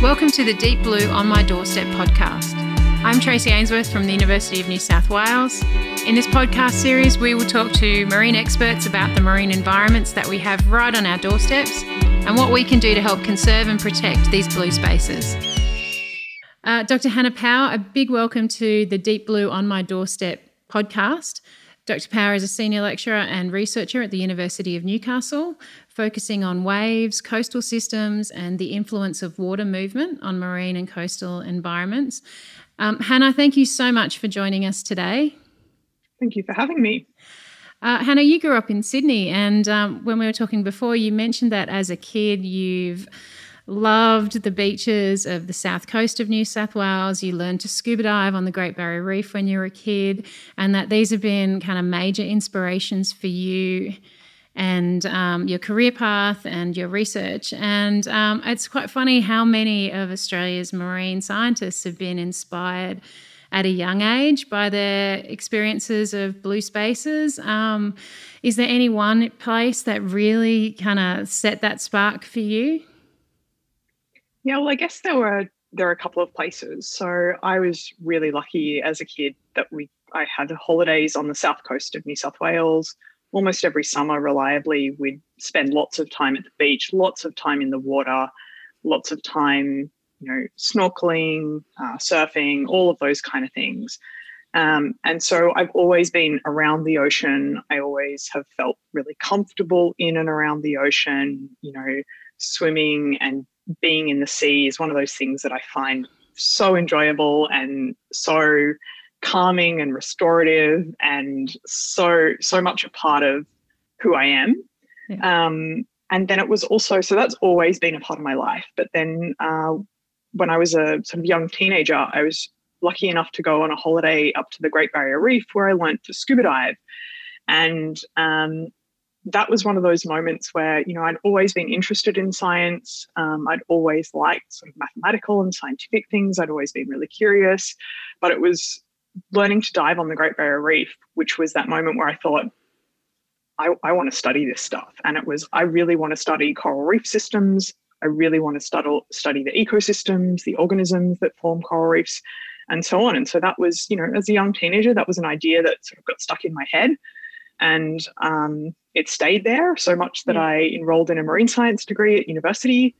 Welcome to the Deep Blue on My Doorstep podcast. I'm Tracy Ainsworth from the University of New South Wales. In this podcast series, we will talk to marine experts about the marine environments that we have right on our doorsteps and what we can do to help conserve and protect these blue spaces. Uh, Dr. Hannah Power, a big welcome to the Deep Blue on My Doorstep podcast. Dr. Power is a senior lecturer and researcher at the University of Newcastle, focusing on waves, coastal systems, and the influence of water movement on marine and coastal environments. Um, Hannah, thank you so much for joining us today. Thank you for having me. Uh, Hannah, you grew up in Sydney, and um, when we were talking before, you mentioned that as a kid you've loved the beaches of the south coast of New South Wales. You learned to scuba dive on the Great Barrier Reef when you were a kid, and that these have been kind of major inspirations for you and um, your career path and your research. And um, it's quite funny how many of Australia's marine scientists have been inspired at a young age by their experiences of blue spaces. Um, is there any one place that really kind of set that spark for you? Yeah, well, I guess there were there are a couple of places. So I was really lucky as a kid that we I had holidays on the south coast of New South Wales. Almost every summer, reliably, we'd spend lots of time at the beach, lots of time in the water, lots of time, you know, snorkeling, uh, surfing, all of those kind of things. Um, and so I've always been around the ocean. I always have felt really comfortable in and around the ocean. You know, swimming and being in the sea is one of those things that I find so enjoyable and so calming and restorative and so so much a part of who I am. Yeah. Um, and then it was also so that's always been a part of my life. But then uh, when I was a sort of young teenager, I was lucky enough to go on a holiday up to the Great Barrier Reef where I learned to scuba dive. And um, that was one of those moments where you know I'd always been interested in science. Um, I'd always liked sort of mathematical and scientific things. I'd always been really curious, but it was learning to dive on the Great Barrier Reef, which was that moment where I thought, I, I want to study this stuff, and it was I really want to study coral reef systems. I really want to study study the ecosystems, the organisms that form coral reefs, and so on. And so that was, you know, as a young teenager, that was an idea that sort of got stuck in my head. And um, it stayed there so much that I enrolled in a marine science degree at university.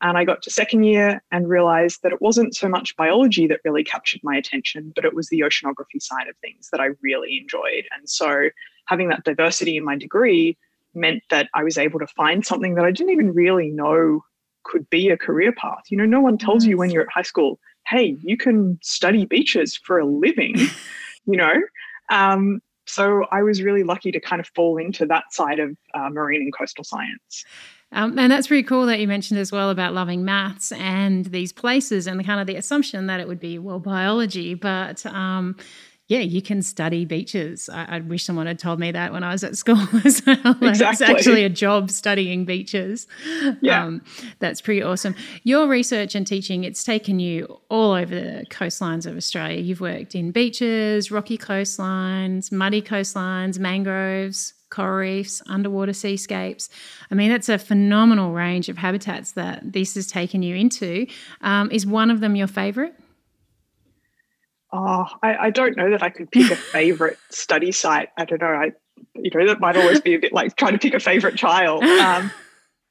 And I got to second year and realized that it wasn't so much biology that really captured my attention, but it was the oceanography side of things that I really enjoyed. And so having that diversity in my degree meant that I was able to find something that I didn't even really know could be a career path. You know, no one tells you when you're at high school, hey, you can study beaches for a living, you know? Um, so I was really lucky to kind of fall into that side of uh, marine and coastal science. Um, and that's pretty cool that you mentioned as well about loving maths and these places and the kind of the assumption that it would be well biology, but um, yeah, you can study beaches. I, I, wish someone had told me that when I was at school as well. Exactly. It's actually a job studying beaches. Yeah. Um, that's pretty awesome. Your research and teaching, it's taken you all over the coastlines of Australia. You've worked in beaches, rocky coastlines, muddy coastlines, mangroves, coral reefs, underwater seascapes. I mean, that's a phenomenal range of habitats that this has taken you into. Um, is one of them your favourite? Oh, I, I don't know that I could pick a favorite study site. I don't know. I, you know, that might always be a bit like trying to pick a favorite child. Um,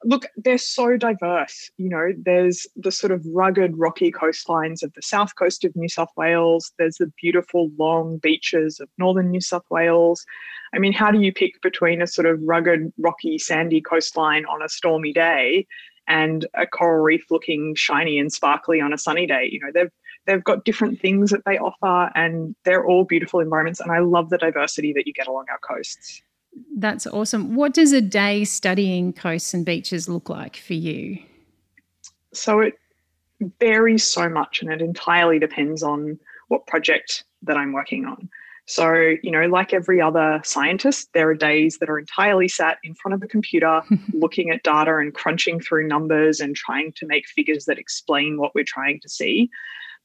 look, they're so diverse. You know, there's the sort of rugged, rocky coastlines of the south coast of New South Wales. There's the beautiful, long beaches of northern New South Wales. I mean, how do you pick between a sort of rugged, rocky, sandy coastline on a stormy day and a coral reef looking shiny and sparkly on a sunny day? You know, they've they've got different things that they offer and they're all beautiful environments and i love the diversity that you get along our coasts. That's awesome. What does a day studying coasts and beaches look like for you? So it varies so much and it entirely depends on what project that i'm working on. So, you know, like every other scientist, there are days that are entirely sat in front of a computer looking at data and crunching through numbers and trying to make figures that explain what we're trying to see.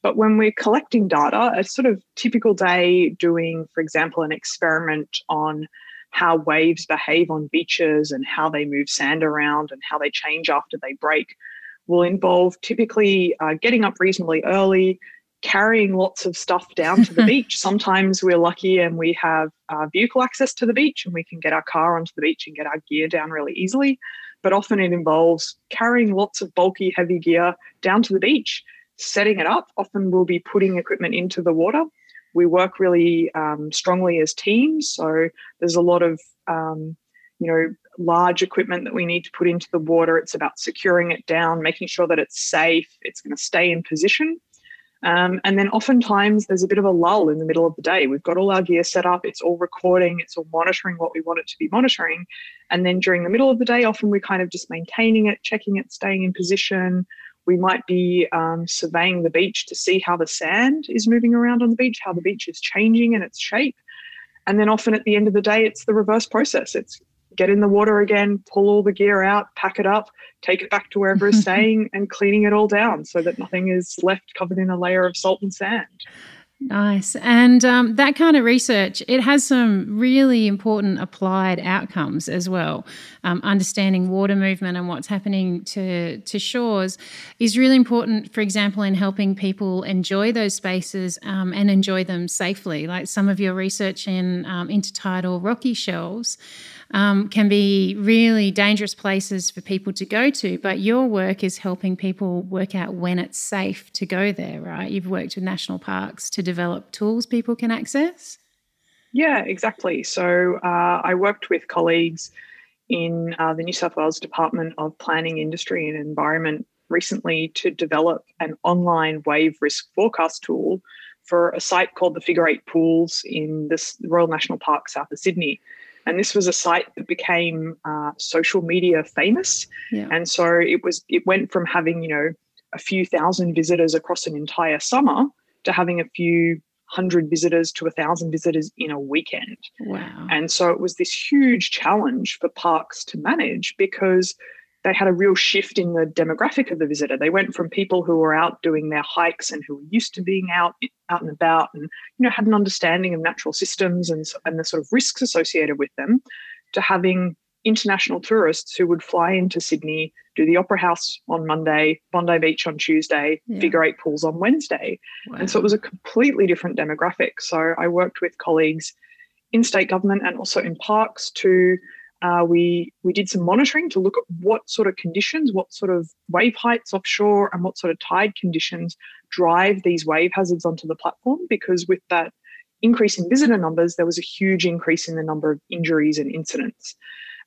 But when we're collecting data, a sort of typical day doing, for example, an experiment on how waves behave on beaches and how they move sand around and how they change after they break will involve typically uh, getting up reasonably early, carrying lots of stuff down to the beach. Sometimes we're lucky and we have uh, vehicle access to the beach and we can get our car onto the beach and get our gear down really easily. But often it involves carrying lots of bulky, heavy gear down to the beach, setting it up. Often we'll be putting equipment into the water. We work really um, strongly as teams. So there's a lot of, um, you know, large equipment that we need to put into the water. It's about securing it down, making sure that it's safe, it's going to stay in position. Um, and then oftentimes there's a bit of a lull in the middle of the day. We've got all our gear set up, it's all recording, it's all monitoring what we want it to be monitoring. And then during the middle of the day, often we're kind of just maintaining it, checking it, staying in position. We might be um, surveying the beach to see how the sand is moving around on the beach, how the beach is changing in its shape. And then often at the end of the day, it's the reverse process. It's get in the water again, pull all the gear out, pack it up, take it back to wherever it's staying, and cleaning it all down so that nothing is left covered in a layer of salt and sand. Nice. And um, that kind of research, it has some really important applied outcomes as well. Um, understanding water movement and what's happening to, to shores is really important, for example, in helping people enjoy those spaces um, and enjoy them safely. Like some of your research in um, intertidal rocky shelves um, can be really dangerous places for people to go to. But your work is helping people work out when it's safe to go there, right? You've worked with national parks to develop tools people can access. Yeah, exactly. So uh, I worked with colleagues in uh, the New South Wales Department of Planning, Industry and Environment recently to develop an online wave risk forecast tool for a site called the Figure Eight Pools in the Royal National Park south of Sydney. And this was a site that became uh, social media famous. Yeah. And so it was it went from having, you know, a few thousand visitors across an entire summer to having a few hundred visitors to a thousand visitors in a weekend. Wow. And so it was this huge challenge for parks to manage because they had a real shift in the demographic of the visitor. They went from people who were out doing their hikes and who were used to being out out and about and you know had an understanding of natural systems and and the sort of risks associated with them to having international tourists who would fly into Sydney, do the Opera House on Monday, Bondi Beach on Tuesday, yeah. figure eight pools on Wednesday. Wow. And so it was a completely different demographic. So I worked with colleagues in state government and also in parks to uh, we we did some monitoring to look at what sort of conditions, what sort of wave heights offshore, and what sort of tide conditions drive these wave hazards onto the platform. Because with that increase in visitor numbers, there was a huge increase in the number of injuries and incidents.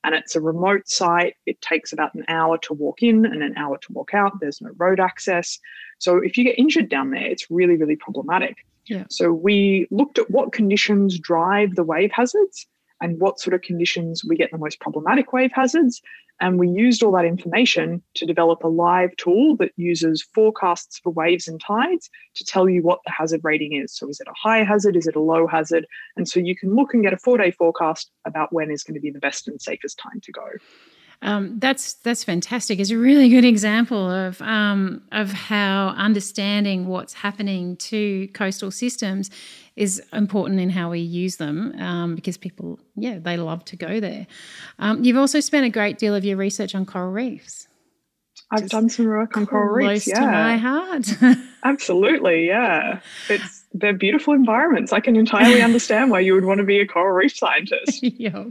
And it's a remote site. It takes about an hour to walk in and an hour to walk out. There's no road access. So if you get injured down there, it's really, really problematic. Yeah. So we looked at what conditions drive the wave hazards and what sort of conditions we get the most problematic wave hazards. And we used all that information to develop a live tool that uses forecasts for waves and tides to tell you what the hazard rating is. So, is it a high hazard? Is it a low hazard? And so you can look and get a four day forecast about when is going to be the best and safest time to go. Um, that's that's fantastic. It's a really good example of um, of how understanding what's happening to coastal systems is important in how we use them um, because people, yeah, they love to go there. Um, you've also spent a great deal of your research on coral reefs. I've done some work on coral reefs. Yeah, to my heart. Absolutely, yeah. It's they're beautiful environments. I can entirely understand why you would want to be a coral reef scientist. yeah,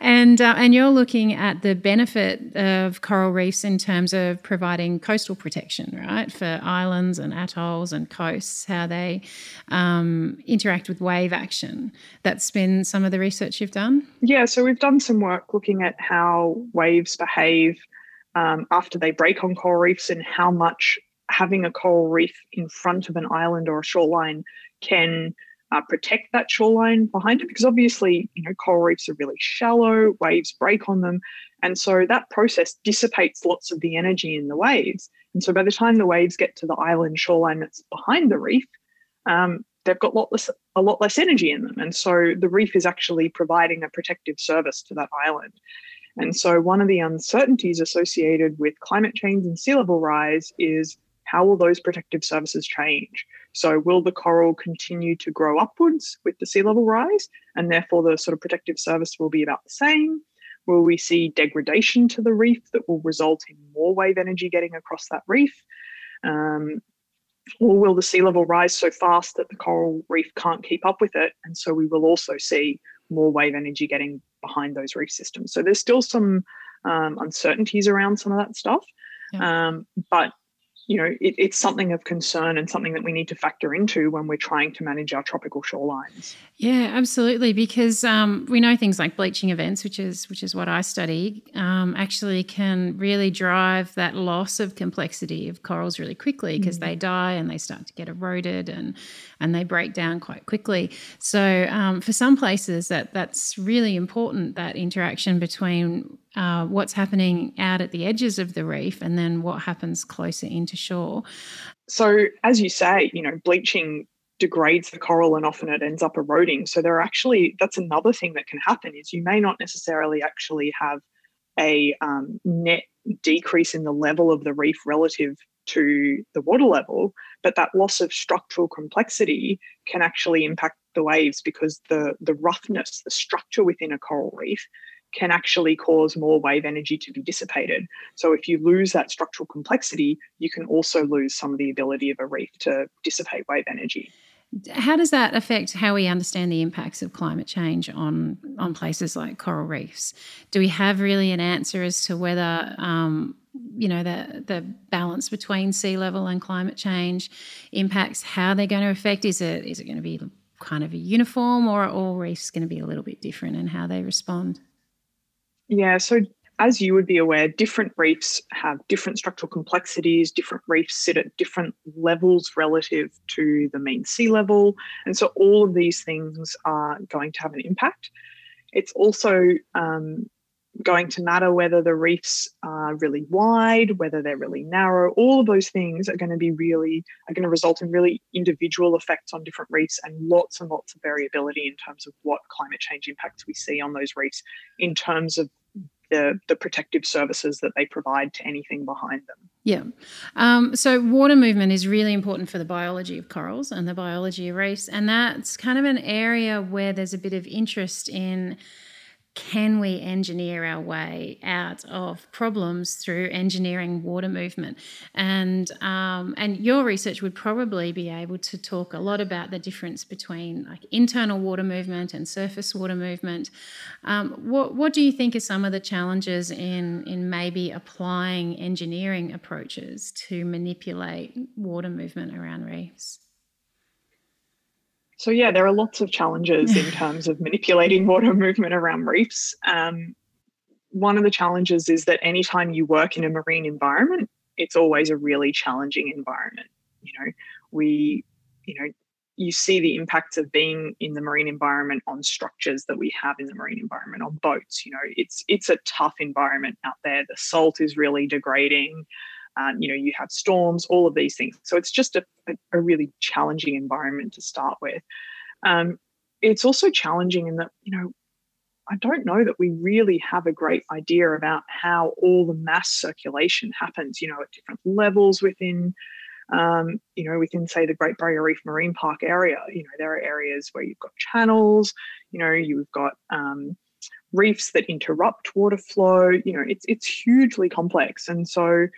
and uh, and you're looking at the benefit of coral reefs in terms of providing coastal protection, right, for islands and atolls and coasts, how they um, interact with wave action. That's been some of the research you've done. Yeah, so we've done some work looking at how waves behave um, after they break on coral reefs and how much having a coral reef in front of an island or a shoreline can uh, protect that shoreline behind it because obviously you know coral reefs are really shallow waves break on them and so that process dissipates lots of the energy in the waves. And so by the time the waves get to the island shoreline that's behind the reef um, they've got lot less, a lot less energy in them. And so the reef is actually providing a protective service to that island. And so one of the uncertainties associated with climate change and sea level rise is how will those protective services change? So, will the coral continue to grow upwards with the sea level rise, and therefore the sort of protective service will be about the same? Will we see degradation to the reef that will result in more wave energy getting across that reef? Um, or will the sea level rise so fast that the coral reef can't keep up with it? And so we will also see more wave energy getting behind those reef systems. So there's still some um, uncertainties around some of that stuff. Yeah. Um, but you know, it, it's something of concern and something that we need to factor into when we're trying to manage our tropical shorelines. Yeah, absolutely. Because um, we know things like bleaching events, which is which is what I study, um, actually can really drive that loss of complexity of corals really quickly because mm-hmm. they die and they start to get eroded and and they break down quite quickly. So um, for some places, that that's really important that interaction between uh, what's happening out at the edges of the reef and then what happens closer into shore. So, as you say, you know, bleaching degrades the coral and often it ends up eroding. So, there are actually, that's another thing that can happen is you may not necessarily actually have a um, net decrease in the level of the reef relative to the water level, but that loss of structural complexity can actually impact the waves because the the roughness, the structure within a coral reef can actually cause more wave energy to be dissipated. So if you lose that structural complexity, you can also lose some of the ability of a reef to dissipate wave energy. How does that affect how we understand the impacts of climate change on on places like coral reefs? Do we have really an answer as to whether um, you know the the balance between sea level and climate change impacts how they're going to affect? Is it is it going to be kind of a uniform, or are all reefs going to be a little bit different in how they respond? Yeah, so as you would be aware, different reefs have different structural complexities. Different reefs sit at different levels relative to the mean sea level. And so all of these things are going to have an impact. It's also um, going to matter whether the reefs are really wide, whether they're really narrow. All of those things are going to be really, are going to result in really individual effects on different reefs and lots and lots of variability in terms of what climate change impacts we see on those reefs in terms of the, the protective services that they provide to anything behind them. Yeah. Um, so, water movement is really important for the biology of corals and the biology of reefs. And that's kind of an area where there's a bit of interest in can we engineer our way out of problems through engineering water movement? And um, and your research would probably be able to talk a lot about the difference between like internal water movement and surface water movement. Um, what what do you think are some of the challenges in in maybe applying engineering approaches to manipulate water movement around reefs? So yeah, there are lots of challenges in terms of manipulating water movement around reefs. Um, one of the challenges is that anytime you work in a marine environment, it's always a really challenging environment. You know, we, you know, you see the impacts of being in the marine environment on structures that we have in the marine environment on boats. You know, it's it's a tough environment out there. The salt is really degrading. Um, you know, you have storms, all of these things. So it's just a, a, really challenging environment to start with. Um, it's also challenging in that, you know, I don't know that we really have a great idea about how all the mass circulation happens, you know, at different levels within, um, you know, within, say, the Great Barrier Reef Marine Park area. You know, there are areas where you've got channels, you know, you've got um, reefs that interrupt water flow. You know, it's, it's hugely complex. And so,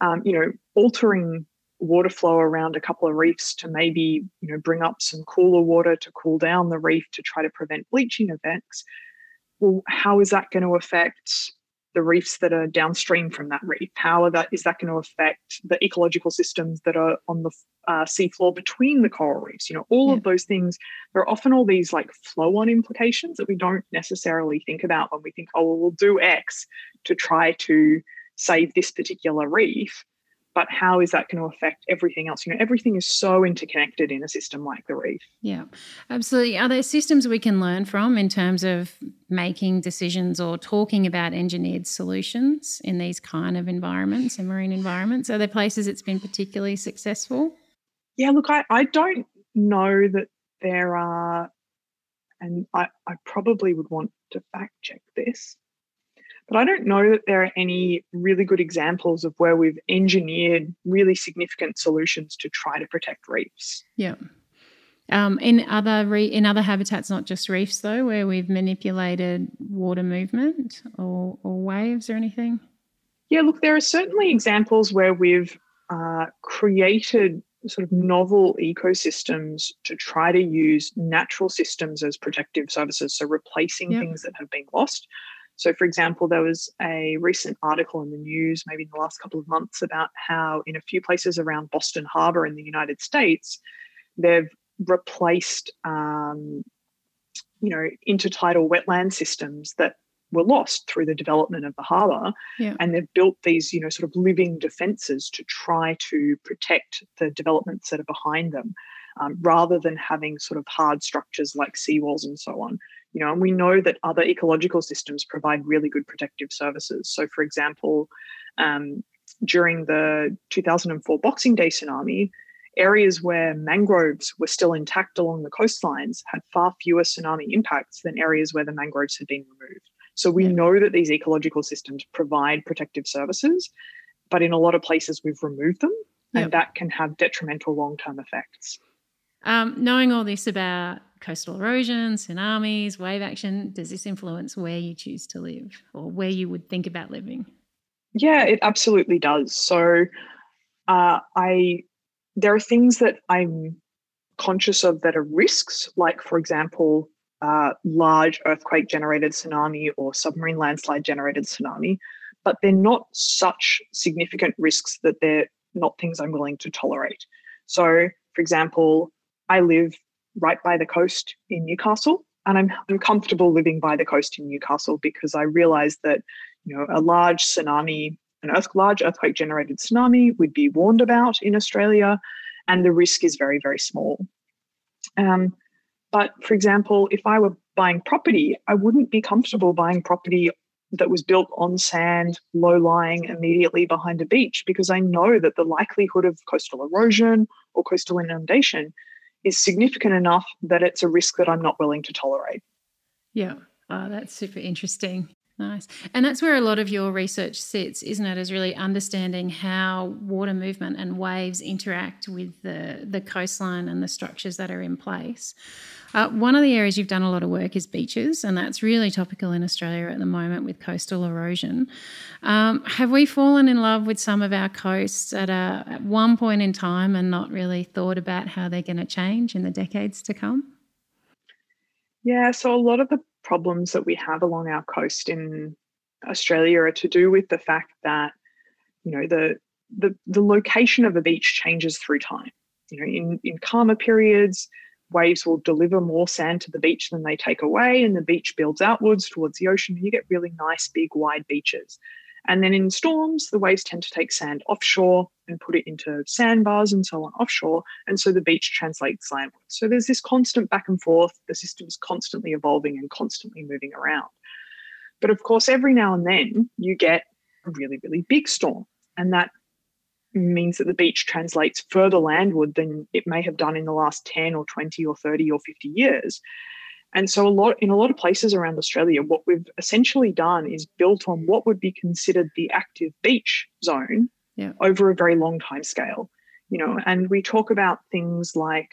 um, you know, altering water flow around a couple of reefs to maybe, you know, bring up some cooler water to cool down the reef to try to prevent bleaching events. Well, how is that going to affect the reefs that are downstream from that reef? How are that is that going to affect the ecological systems that are on the uh, seafloor between the coral reefs? You know, all yeah. of those things. There are often all these like flow-on implications that we don't necessarily think about when we think, oh, well, we'll do X to try to save this particular reef but how is that going to affect everything else? You know everything is so interconnected in a system like the reef. Yeah absolutely. Are there systems we can learn from in terms of making decisions or talking about engineered solutions in these kind of environments and marine environments? Are there places it's been particularly successful? Yeah look i, I don't know that there are and I, I probably would want to fact check this but I don't know that there are any really good examples of where we've engineered really significant solutions to try to protect reefs. Yeah. Um, in other re- in other habitats, not just reefs though, where we've manipulated water movement or, or waves or anything. Yeah, look, there are certainly examples where we've uh, created sort of novel ecosystems to try to use natural systems as protective services, so replacing yep. things that have been lost. So, for example, there was a recent article in the news, maybe in the last couple of months, about how in a few places around Boston Harbor in the United States, they've replaced, um, you know, intertidal wetland systems that were lost through the development of the harbour. Yeah. And they've built these, you know, sort of living defences to try to protect the developments that are behind them, um, rather than having sort of hard structures like seawalls and so on. You know, and we know that other ecological systems provide really good protective services. So, for example, um, during the 2004 Boxing Day tsunami, areas where mangroves were still intact along the coastlines had far fewer tsunami impacts than areas where the mangroves had been removed. So we yeah. know that these ecological systems provide protective services, but in a lot of places we've removed them, and that can have detrimental long term effects. Um, knowing all this about coastal erosion, tsunamis, wave action, does this influence where you choose to live or where you would think about living? Yeah, it absolutely does. So, uh, I there are things that I'm conscious of that are risks, like for example, uh, large earthquake generated tsunami or submarine landslide generated tsunami, but they're not such significant risks that they're not things I'm willing to tolerate. So, for example, I live right by the coast in Newcastle, and I'm, I'm comfortable living by the coast in Newcastle because I realize that you know a large tsunami, an earth, large earthquake generated tsunami would be warned about in Australia, and the risk is very very small. Um, but for example, if I were buying property, I wouldn't be comfortable buying property that was built on sand, low lying, immediately behind a beach, because I know that the likelihood of coastal erosion or coastal inundation is significant enough that it's a risk that I'm not willing to tolerate. Yeah, oh, that's super interesting. Nice. And that's where a lot of your research sits, isn't it? Is really understanding how water movement and waves interact with the, the coastline and the structures that are in place. Uh, one of the areas you've done a lot of work is beaches, and that's really topical in Australia at the moment with coastal erosion. Um, have we fallen in love with some of our coasts at, a, at one point in time and not really thought about how they're going to change in the decades to come? Yeah, so a lot of the problems that we have along our coast in Australia are to do with the fact that you know the the, the location of a beach changes through time. You know, in, in calmer periods, waves will deliver more sand to the beach than they take away, and the beach builds outwards towards the ocean. And you get really nice, big, wide beaches. And then in storms, the waves tend to take sand offshore and put it into sandbars and so on offshore. And so the beach translates landward. So there's this constant back and forth. The system is constantly evolving and constantly moving around. But of course, every now and then you get a really, really big storm. And that means that the beach translates further landward than it may have done in the last 10 or 20 or 30 or 50 years. And so a lot in a lot of places around Australia, what we've essentially done is built on what would be considered the active beach zone yeah. over a very long time scale. You know, and we talk about things like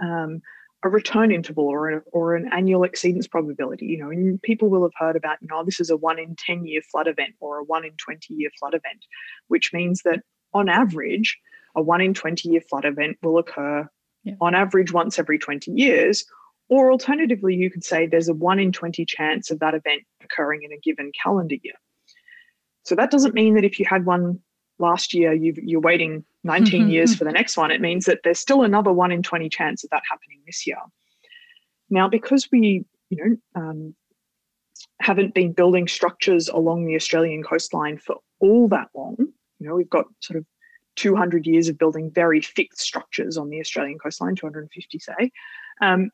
um, a return interval or, a, or an annual exceedance probability. You know, and people will have heard about, you know, this is a one in 10 year flood event or a one in 20 year flood event, which means that on average, a one in 20 year flood event will occur yeah. on average once every 20 years or alternatively, you could say there's a 1 in 20 chance of that event occurring in a given calendar year. So that doesn't mean that if you had one last year, you are waiting 19 mm-hmm. years for the next one. It means that there's still another 1 in 20 chance of that happening this year. Now, because we, you know, um, haven't been building structures along the Australian coastline for all that long, you know, we've got sort of 200 years of building very fixed structures on the Australian coastline, 250 say. Um,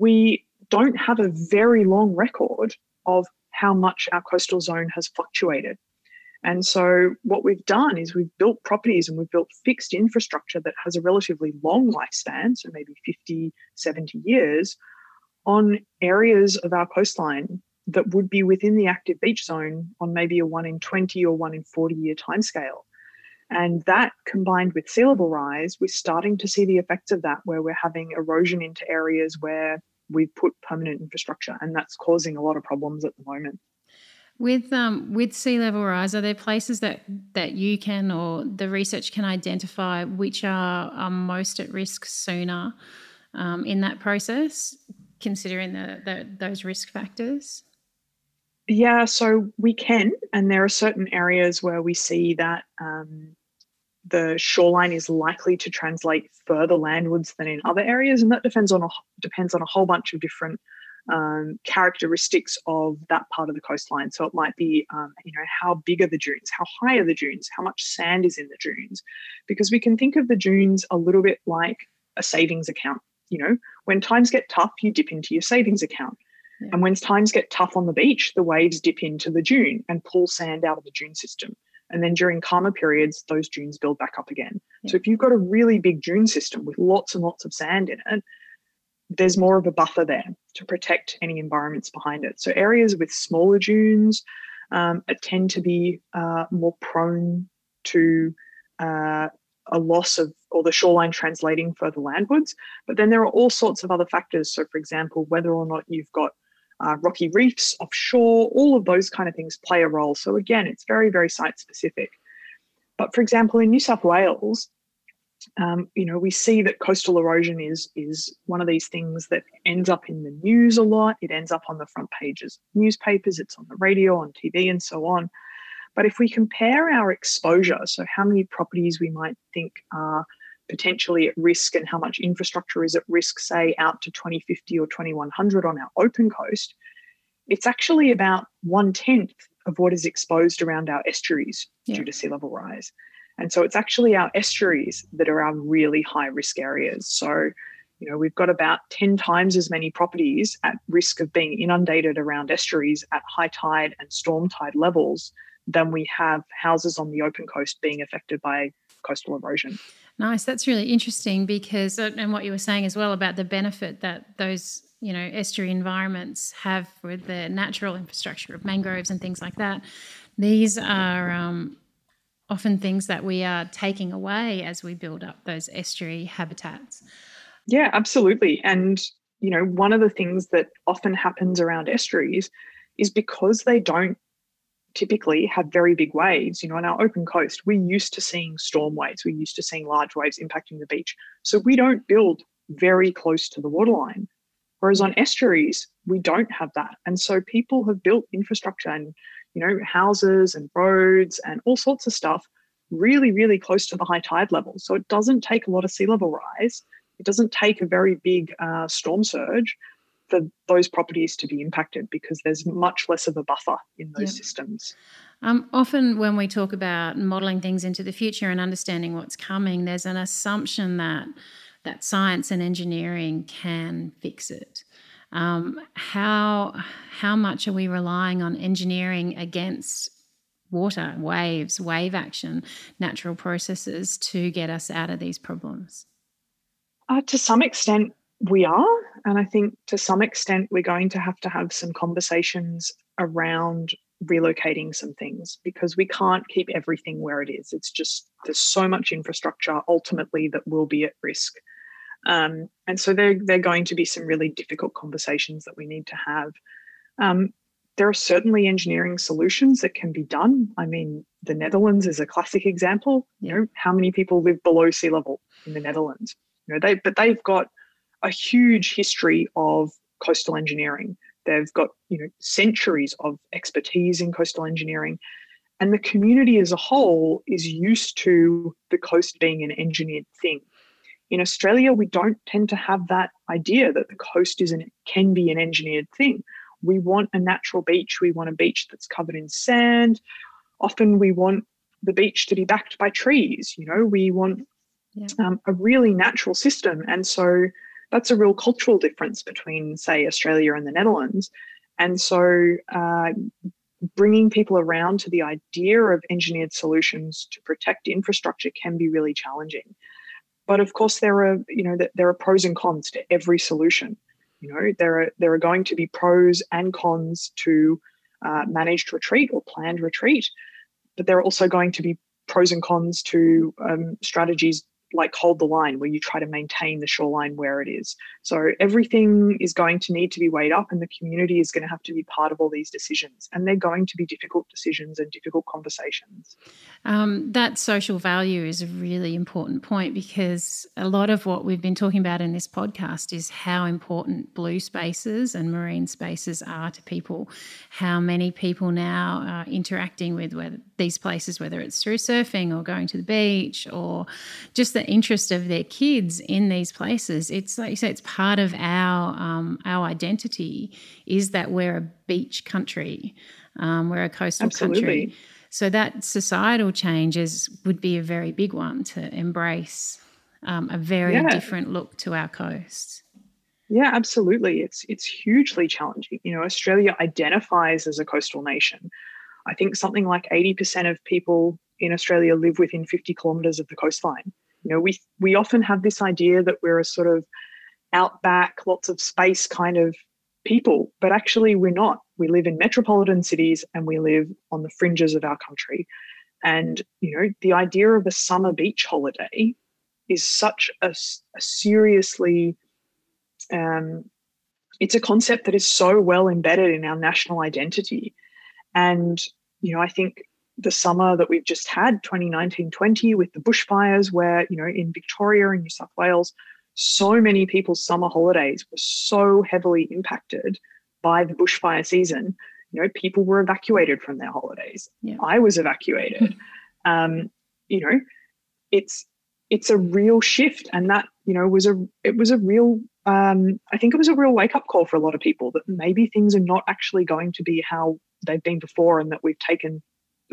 we don't have a very long record of how much our coastal zone has fluctuated. And so, what we've done is we've built properties and we've built fixed infrastructure that has a relatively long lifespan, so maybe 50, 70 years, on areas of our coastline that would be within the active beach zone on maybe a 1 in 20 or 1 in 40 year timescale. And that combined with sea level rise, we're starting to see the effects of that where we're having erosion into areas where we've put permanent infrastructure, and that's causing a lot of problems at the moment. With um, with sea level rise, are there places that that you can or the research can identify which are, are most at risk sooner um, in that process, considering the, the those risk factors? Yeah, so we can, and there are certain areas where we see that um, the shoreline is likely to translate further landwards than in other areas, and that depends on a depends on a whole bunch of different um, characteristics of that part of the coastline. So it might be, um, you know, how big are the dunes, how high are the dunes, how much sand is in the dunes, because we can think of the dunes a little bit like a savings account. You know, when times get tough, you dip into your savings account. Yeah. And when times get tough on the beach, the waves dip into the dune and pull sand out of the dune system. And then during calmer periods, those dunes build back up again. Yeah. So if you've got a really big dune system with lots and lots of sand in it, there's more of a buffer there to protect any environments behind it. So areas with smaller dunes um, tend to be uh, more prone to uh, a loss of or the shoreline translating further landwards. But then there are all sorts of other factors. So, for example, whether or not you've got uh, rocky reefs offshore, all of those kind of things play a role. So, again, it's very, very site specific. But for example, in New South Wales, um, you know, we see that coastal erosion is is one of these things that ends up in the news a lot. It ends up on the front pages of newspapers. It's on the radio, on TV, and so on. But if we compare our exposure, so how many properties we might think are potentially at risk and how much infrastructure is at risk, say out to 2050 or 2100 on our open coast, it's actually about one tenth of what is exposed around our estuaries yeah. due to sea level rise. And so it's actually our estuaries that are our really high risk areas. So, you know, we've got about 10 times as many properties at risk of being inundated around estuaries at high tide and storm tide levels than we have houses on the open coast being affected by coastal erosion. Nice. That's really interesting because, uh, and what you were saying as well about the benefit that those, you know, estuary environments have with the natural infrastructure of mangroves and things like that. These are um, often things that we are taking away as we build up those estuary habitats. Yeah, absolutely. And, you know, one of the things that often happens around estuaries is because they don't typically have very big waves. You know, on our open coast, we're used to seeing storm waves, we're used to seeing large waves impacting the beach. So we don't build very close to the waterline. Whereas on estuaries, we don't have that. And so people have built infrastructure and you know, houses and roads and all sorts of stuff really, really close to the high tide level. So it doesn't take a lot of sea level rise. It doesn't take a very big uh, storm surge for those properties to be impacted because there's much less of a buffer in those yep. systems. Um, often, when we talk about modeling things into the future and understanding what's coming, there's an assumption that that science and engineering can fix it. Um, how how much are we relying on engineering against water, waves, wave action, natural processes to get us out of these problems? Uh, to some extent, we are. And I think to some extent, we're going to have to have some conversations around relocating some things because we can't keep everything where it is. It's just, there's so much infrastructure ultimately that will be at risk. Um, and so there, there are going to be some really difficult conversations that we need to have. Um, there are certainly engineering solutions that can be done. I mean, the Netherlands is a classic example. You know, how many people live below sea level in the Netherlands? You know, they but they've got a huge history of coastal engineering. They've got you know centuries of expertise in coastal engineering, and the community as a whole is used to the coast being an engineered thing. In Australia, we don't tend to have that idea that the coast is an, can be an engineered thing. We want a natural beach. We want a beach that's covered in sand. Often we want the beach to be backed by trees. You know, we want yeah. um, a really natural system. And so that's a real cultural difference between, say, Australia and the Netherlands. And so uh, bringing people around to the idea of engineered solutions to protect infrastructure can be really challenging. But of course, there are you know there are pros and cons to every solution. You know there are there are going to be pros and cons to uh, managed retreat or planned retreat, but there are also going to be pros and cons to um, strategies like hold the line where you try to maintain the shoreline where it is. So everything is going to need to be weighed up and the community is going to have to be part of all these decisions and they're going to be difficult decisions and difficult conversations. Um, that social value is a really important point because a lot of what we've been talking about in this podcast is how important blue spaces and marine spaces are to people how many people now are interacting with these places whether it's through surfing or going to the beach or just the interest of their kids in these places. It's like you say, it's part of our um, our identity is that we're a beach country, um, we're a coastal Absolutely. country. So that societal changes would be a very big one to embrace um, a very yeah. different look to our coast. Yeah, absolutely. It's it's hugely challenging. You know, Australia identifies as a coastal nation. I think something like 80% of people in Australia live within 50 kilometres of the coastline. You know, we we often have this idea that we're a sort of outback, lots of space kind of people, but actually we're not. We live in metropolitan cities and we live on the fringes of our country. And you know, the idea of a summer beach holiday is such a, a seriously um, it's a concept that is so well embedded in our national identity. And you know, I think the summer that we've just had 2019-20 with the bushfires where you know in victoria and new south wales so many people's summer holidays were so heavily impacted by the bushfire season you know people were evacuated from their holidays yeah. i was evacuated um, you know it's it's a real shift and that you know was a it was a real um, i think it was a real wake up call for a lot of people that maybe things are not actually going to be how they've been before and that we've taken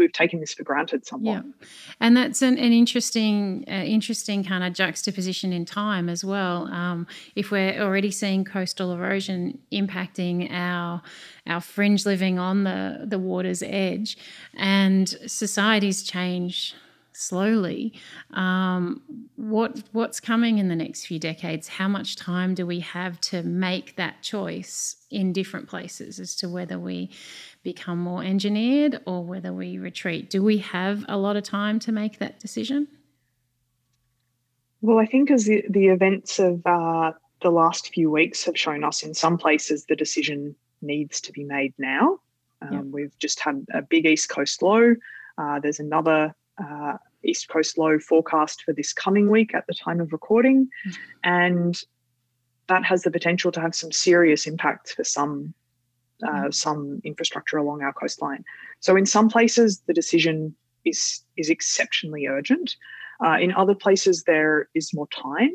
we've taken this for granted somewhat. Yeah, and that's an, an interesting, uh, interesting kind of juxtaposition in time as well. Um, if we're already seeing coastal erosion impacting our our fringe living on the the water's edge, and societies change slowly. Um, what what's coming in the next few decades? How much time do we have to make that choice in different places as to whether we become more engineered or whether we retreat? Do we have a lot of time to make that decision? Well, I think as the, the events of uh, the last few weeks have shown us, in some places the decision needs to be made now. Um. We've just had a big East Coast low. Uh, there's another uh, East Coast low forecast for this coming week at the time of recording. Mm-hmm. And that has the potential to have some serious impacts for some uh, mm-hmm. some infrastructure along our coastline. So in some places, the decision is is exceptionally urgent. Uh, in other places, there is more time.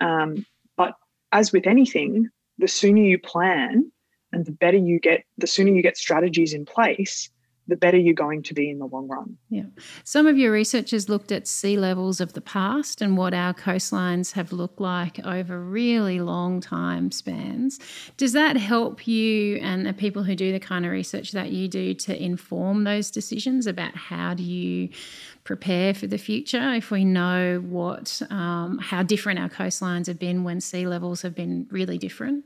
Um, but as with anything, the sooner you plan and the better you get, the sooner you get strategies in place, the better you're going to be in the long run. Yeah. Some of your researchers looked at sea levels of the past and what our coastlines have looked like over really long time spans. Does that help you and the people who do the kind of research that you do to inform those decisions about how do you prepare for the future if we know what um, how different our coastlines have been when sea levels have been really different?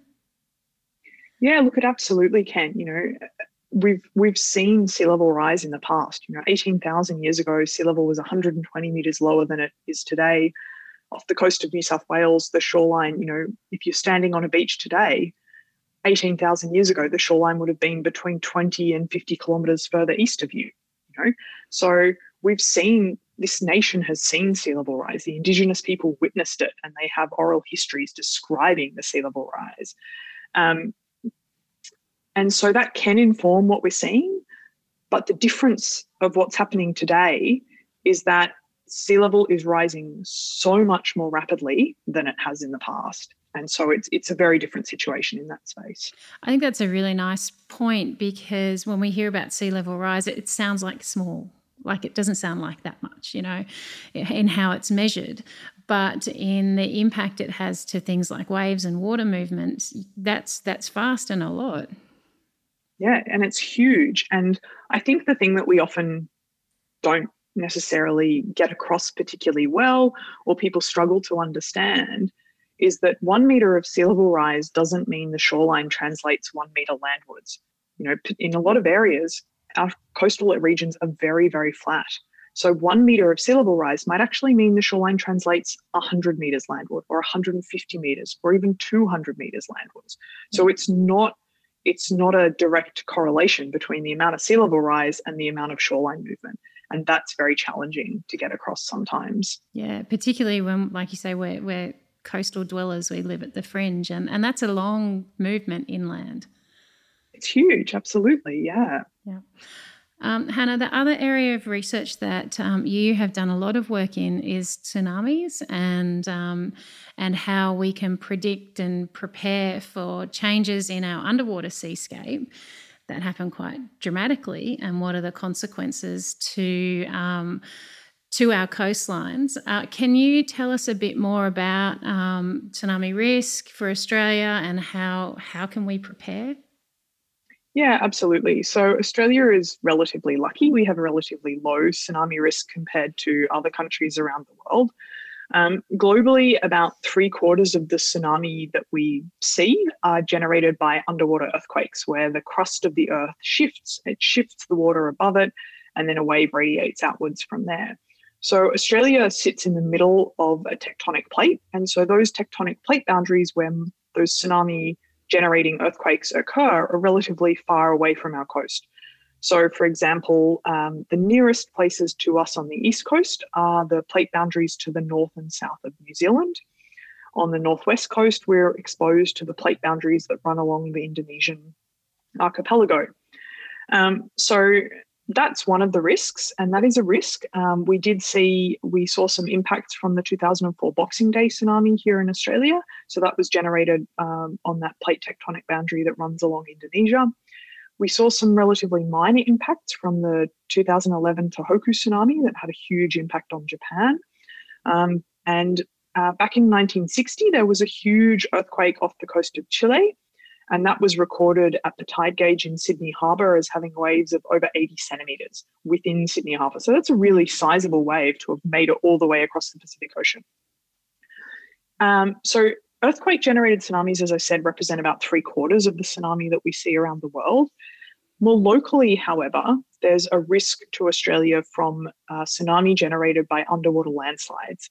Yeah, look, it absolutely can. You know, we've we've seen sea level rise in the past. You know, 18,000 years ago, sea level was 120 meters lower than it is today. Off the coast of New South Wales, the shoreline, you know, if you're standing on a beach today, 18,000 years ago, the shoreline would have been between 20 and 50 kilometers further east of you. You know, so we've seen this nation has seen sea level rise. The Indigenous people witnessed it, and they have oral histories describing the sea level rise. Um, and so that can inform what we're seeing. But the difference of what's happening today is that sea level is rising so much more rapidly than it has in the past. And so it's it's a very different situation in that space. I think that's a really nice point because when we hear about sea level rise, it, it sounds like small. Like it doesn't sound like that much, you know, in how it's measured but in the impact it has to things like waves and water movements, that's that's fast and a lot. Yeah, and it's huge. And I think the thing that we often don't necessarily get across particularly well or people struggle to understand is that one meter of sea level rise doesn't mean the shoreline translates one meter landwards. You know, in a lot of areas, our coastal regions are very, very flat. So one meter of sea level rise might actually mean the shoreline translates 100 meters landward or 150 meters or even 200 meters landwards. So mm. it's not it's not a direct correlation between the amount of sea level rise and the amount of shoreline movement. And that's very challenging to get across sometimes. Yeah, particularly when, like you say, we're, we're coastal dwellers, we live at the fringe, and, and that's a long movement inland. It's huge, absolutely. Yeah. Yeah. Um, Hannah, the other area of research that um, you have done a lot of work in is tsunamis and um, and how we can predict and prepare for changes in our underwater seascape that happen quite dramatically, and what are the consequences to um, to our coastlines. Uh, can you tell us a bit more about um, tsunami risk for Australia and how how can we prepare? Yeah, absolutely. So Australia is relatively lucky. We have a relatively low tsunami risk compared to other countries around the world. Um, globally, about three quarters of the tsunami that we see are generated by underwater earthquakes, where the crust of the earth shifts, it shifts the water above it, and then a wave radiates outwards from there. So Australia sits in the middle of a tectonic plate. And so those tectonic plate boundaries, where those tsunami generating earthquakes occur are relatively far away from our coast. So, for example, um, the nearest places to us on the east coast are the plate boundaries to the north and south of New Zealand. On the northwest coast, we're exposed to the plate boundaries that run along the Indonesian archipelago. Um, so, that's one of the risks, and that is a risk. Um, we did see, we saw some impacts from the 2004 Boxing Day tsunami here in Australia. So that was generated um, on that plate tectonic boundary that runs along Indonesia. We saw some relatively minor impacts from the 2011 Tohoku tsunami that had a huge impact on Japan. Um, and uh, back in 1960, there was a huge earthquake off the coast of Chile and that was recorded at the tide gauge in Sydney Harbour as having waves of over 80 centimetres within Sydney Harbour. So that's a really sizable wave to have made it all the way across the Pacific Ocean. Um, so earthquake generated tsunamis, as I said, represent about three quarters of the tsunami that we see around the world. More locally, however, there's a risk to Australia from uh, tsunami generated by underwater landslides.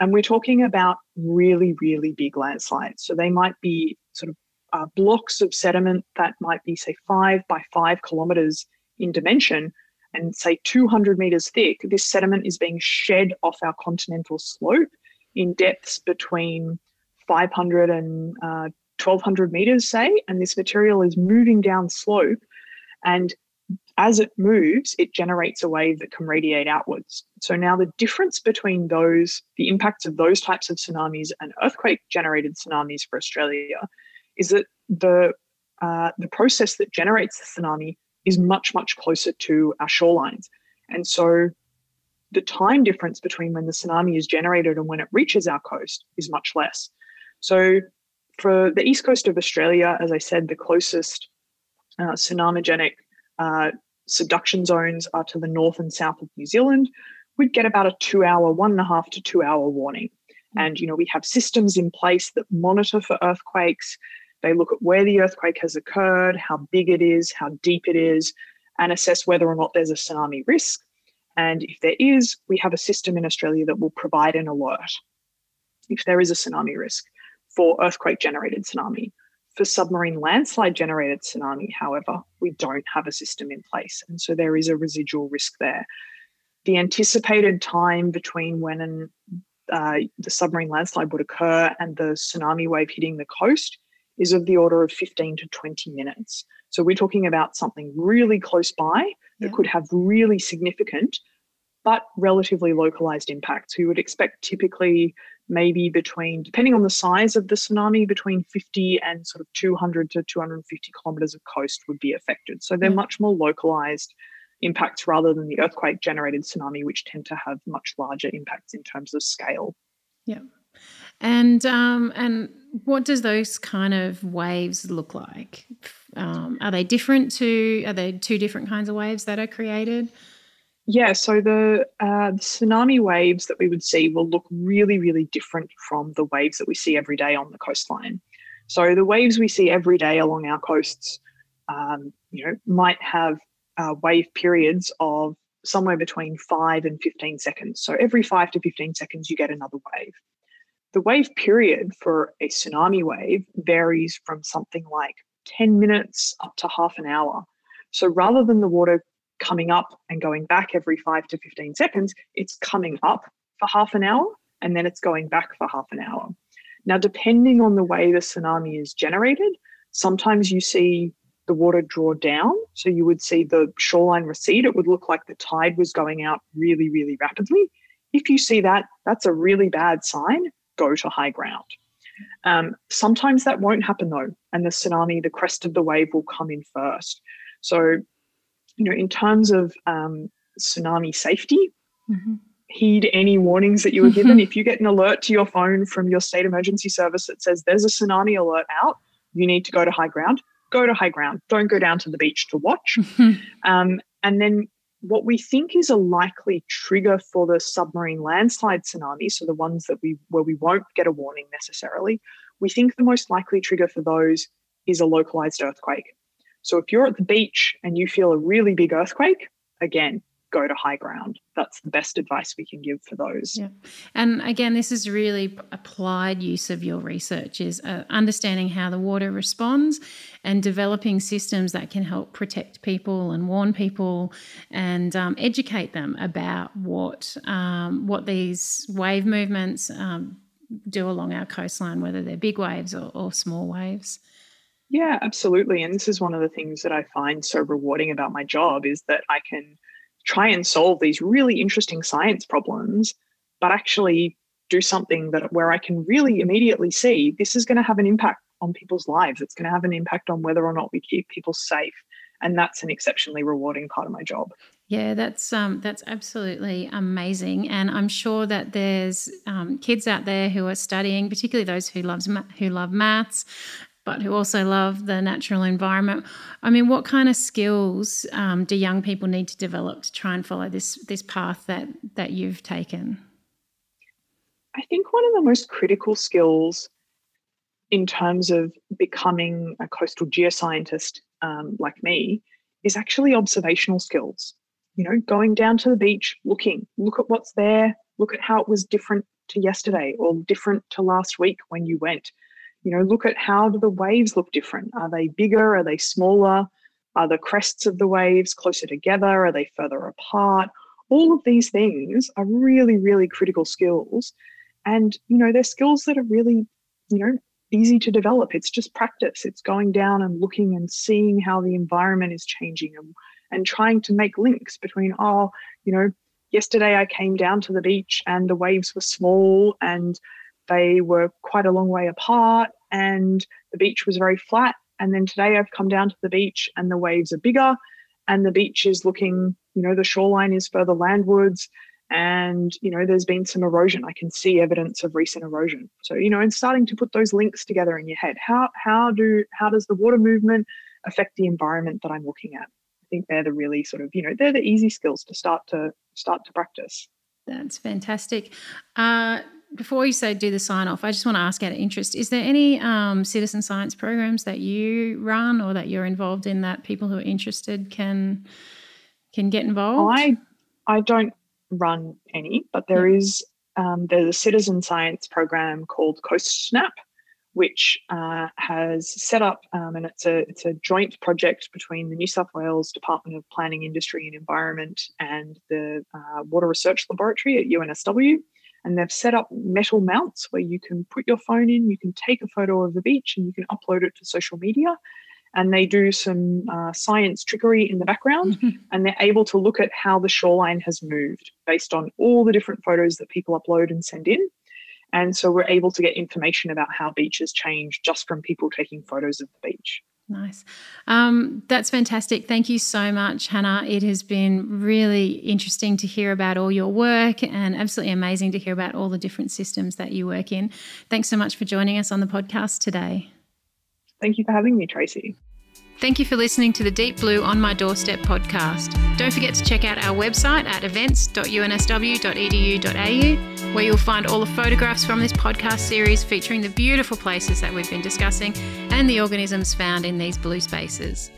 And we're talking about really, really big landslides. So they might be sort of uh, blocks of sediment that might be, say, five by five kilometers in dimension and, say, 200 meters thick, this sediment is being shed off our continental slope in depths between 500 and uh, 1200 meters, say, and this material is moving down slope. And as it moves, it generates a wave that can radiate outwards. So now the difference between those, the impacts of those types of tsunamis and earthquake generated tsunamis for Australia is that the uh, the process that generates the tsunami is much much closer to our shorelines, and so the time difference between when the tsunami is generated and when it reaches our coast is much less. So for the east coast of Australia, as I said, the closest uh, tsunamigenic uh, subduction zones are to the north and south of New Zealand. We'd get about a two hour, one and a half to two hour warning. Hmm. And, you know, we have systems in place that monitor for earthquakes. They look at where the earthquake has occurred, how big it is, how deep it is, and assess whether or not there's a tsunami risk. And if there is, we have a system in Australia that will provide an alert if there is a tsunami risk for earthquake generated tsunami. For submarine landslide generated tsunami, however, we don't have a system in place. And so there is a residual risk there. The anticipated time between when an, uh, the submarine landslide would occur and the tsunami wave hitting the coast is of the order of 15 to 20 minutes. So we're talking about something really close by that yeah. could have really significant but relatively localized impacts. We would expect typically maybe between, depending on the size of the tsunami, between 50 and sort of 200 to 250 kilometers of coast would be affected. So they're yeah. much more localized impacts rather than the earthquake generated tsunami, which tend to have much larger impacts in terms of scale. Yeah. And um, and what does those kind of waves look like? Um, are they different to? Are they two different kinds of waves that are created? Yeah, so the, uh, the tsunami waves that we would see will look really, really different from the waves that we see every day on the coastline. So the waves we see every day along our coasts, um, you know, might have uh, wave periods of somewhere between five and 15 seconds. So every five to 15 seconds, you get another wave. The wave period for a tsunami wave varies from something like 10 minutes up to half an hour. So rather than the water coming up and going back every five to 15 seconds, it's coming up for half an hour and then it's going back for half an hour. Now, depending on the way the tsunami is generated, sometimes you see the water draw down. So you would see the shoreline recede. It would look like the tide was going out really, really rapidly. If you see that, that's a really bad sign. Go to high ground. Um, sometimes that won't happen though, and the tsunami, the crest of the wave will come in first. So, you know, in terms of um, tsunami safety, mm-hmm. heed any warnings that you were given. if you get an alert to your phone from your state emergency service that says there's a tsunami alert out, you need to go to high ground. Go to high ground. Don't go down to the beach to watch. um, and then what we think is a likely trigger for the submarine landslide tsunami, so the ones that we where we won't get a warning necessarily, we think the most likely trigger for those is a localized earthquake. So if you're at the beach and you feel a really big earthquake, again, go to high ground. That's the best advice we can give for those. Yeah. And again, this is really applied use of your research is uh, understanding how the water responds and developing systems that can help protect people and warn people and um, educate them about what um, what these wave movements um, do along our coastline, whether they're big waves or, or small waves. Yeah, absolutely. And this is one of the things that I find so rewarding about my job is that I can try and solve these really interesting science problems, but actually do something that where I can really immediately see this is going to have an impact on people's lives. It's going to have an impact on whether or not we keep people safe. And that's an exceptionally rewarding part of my job. Yeah, that's um, that's absolutely amazing, and I'm sure that there's um, kids out there who are studying, particularly those who loves who love maths, but who also love the natural environment. I mean, what kind of skills um, do young people need to develop to try and follow this this path that that you've taken? I think one of the most critical skills in terms of becoming a coastal geoscientist um, like me is actually observational skills. You know, going down to the beach, looking, look at what's there, look at how it was different to yesterday or different to last week when you went you know, look at how do the waves look different? Are they bigger? Are they smaller? Are the crests of the waves closer together? Are they further apart? All of these things are really, really critical skills. And, you know, they're skills that are really, you know, easy to develop. It's just practice. It's going down and looking and seeing how the environment is changing and, and trying to make links between, oh, you know, yesterday I came down to the beach and the waves were small and they were quite a long way apart and the beach was very flat. And then today I've come down to the beach and the waves are bigger and the beach is looking, you know, the shoreline is further landwards and, you know, there's been some erosion. I can see evidence of recent erosion. So, you know, and starting to put those links together in your head. How how do how does the water movement affect the environment that I'm looking at? I think they're the really sort of, you know, they're the easy skills to start to start to practice. That's fantastic. Uh, before you say do the sign off, I just want to ask out of interest: Is there any um, citizen science programs that you run or that you're involved in that people who are interested can can get involved? I I don't run any, but there is um, there's a citizen science program called Coast Snap, which uh, has set up, um, and it's a it's a joint project between the New South Wales Department of Planning, Industry and Environment and the uh, Water Research Laboratory at UNSW and they've set up metal mounts where you can put your phone in, you can take a photo of the beach, and you can upload it to social media. And they do some uh, science trickery in the background, mm-hmm. and they're able to look at how the shoreline has moved based on all the different photos that people upload and send in. And so we're able to get information about how beaches change just from people taking photos of the beach. Nice. Um, that's fantastic. Thank you so much, Hannah. It has been really interesting to hear about all your work and absolutely amazing to hear about all the different systems that you work in. Thanks so much for joining us on the podcast today. Thank you for having me, Tracy. Thank you for listening to the Deep Blue on My Doorstep podcast. Don't forget to check out our website at events.unsw.edu.au, where you'll find all the photographs from this podcast series featuring the beautiful places that we've been discussing and the organisms found in these blue spaces.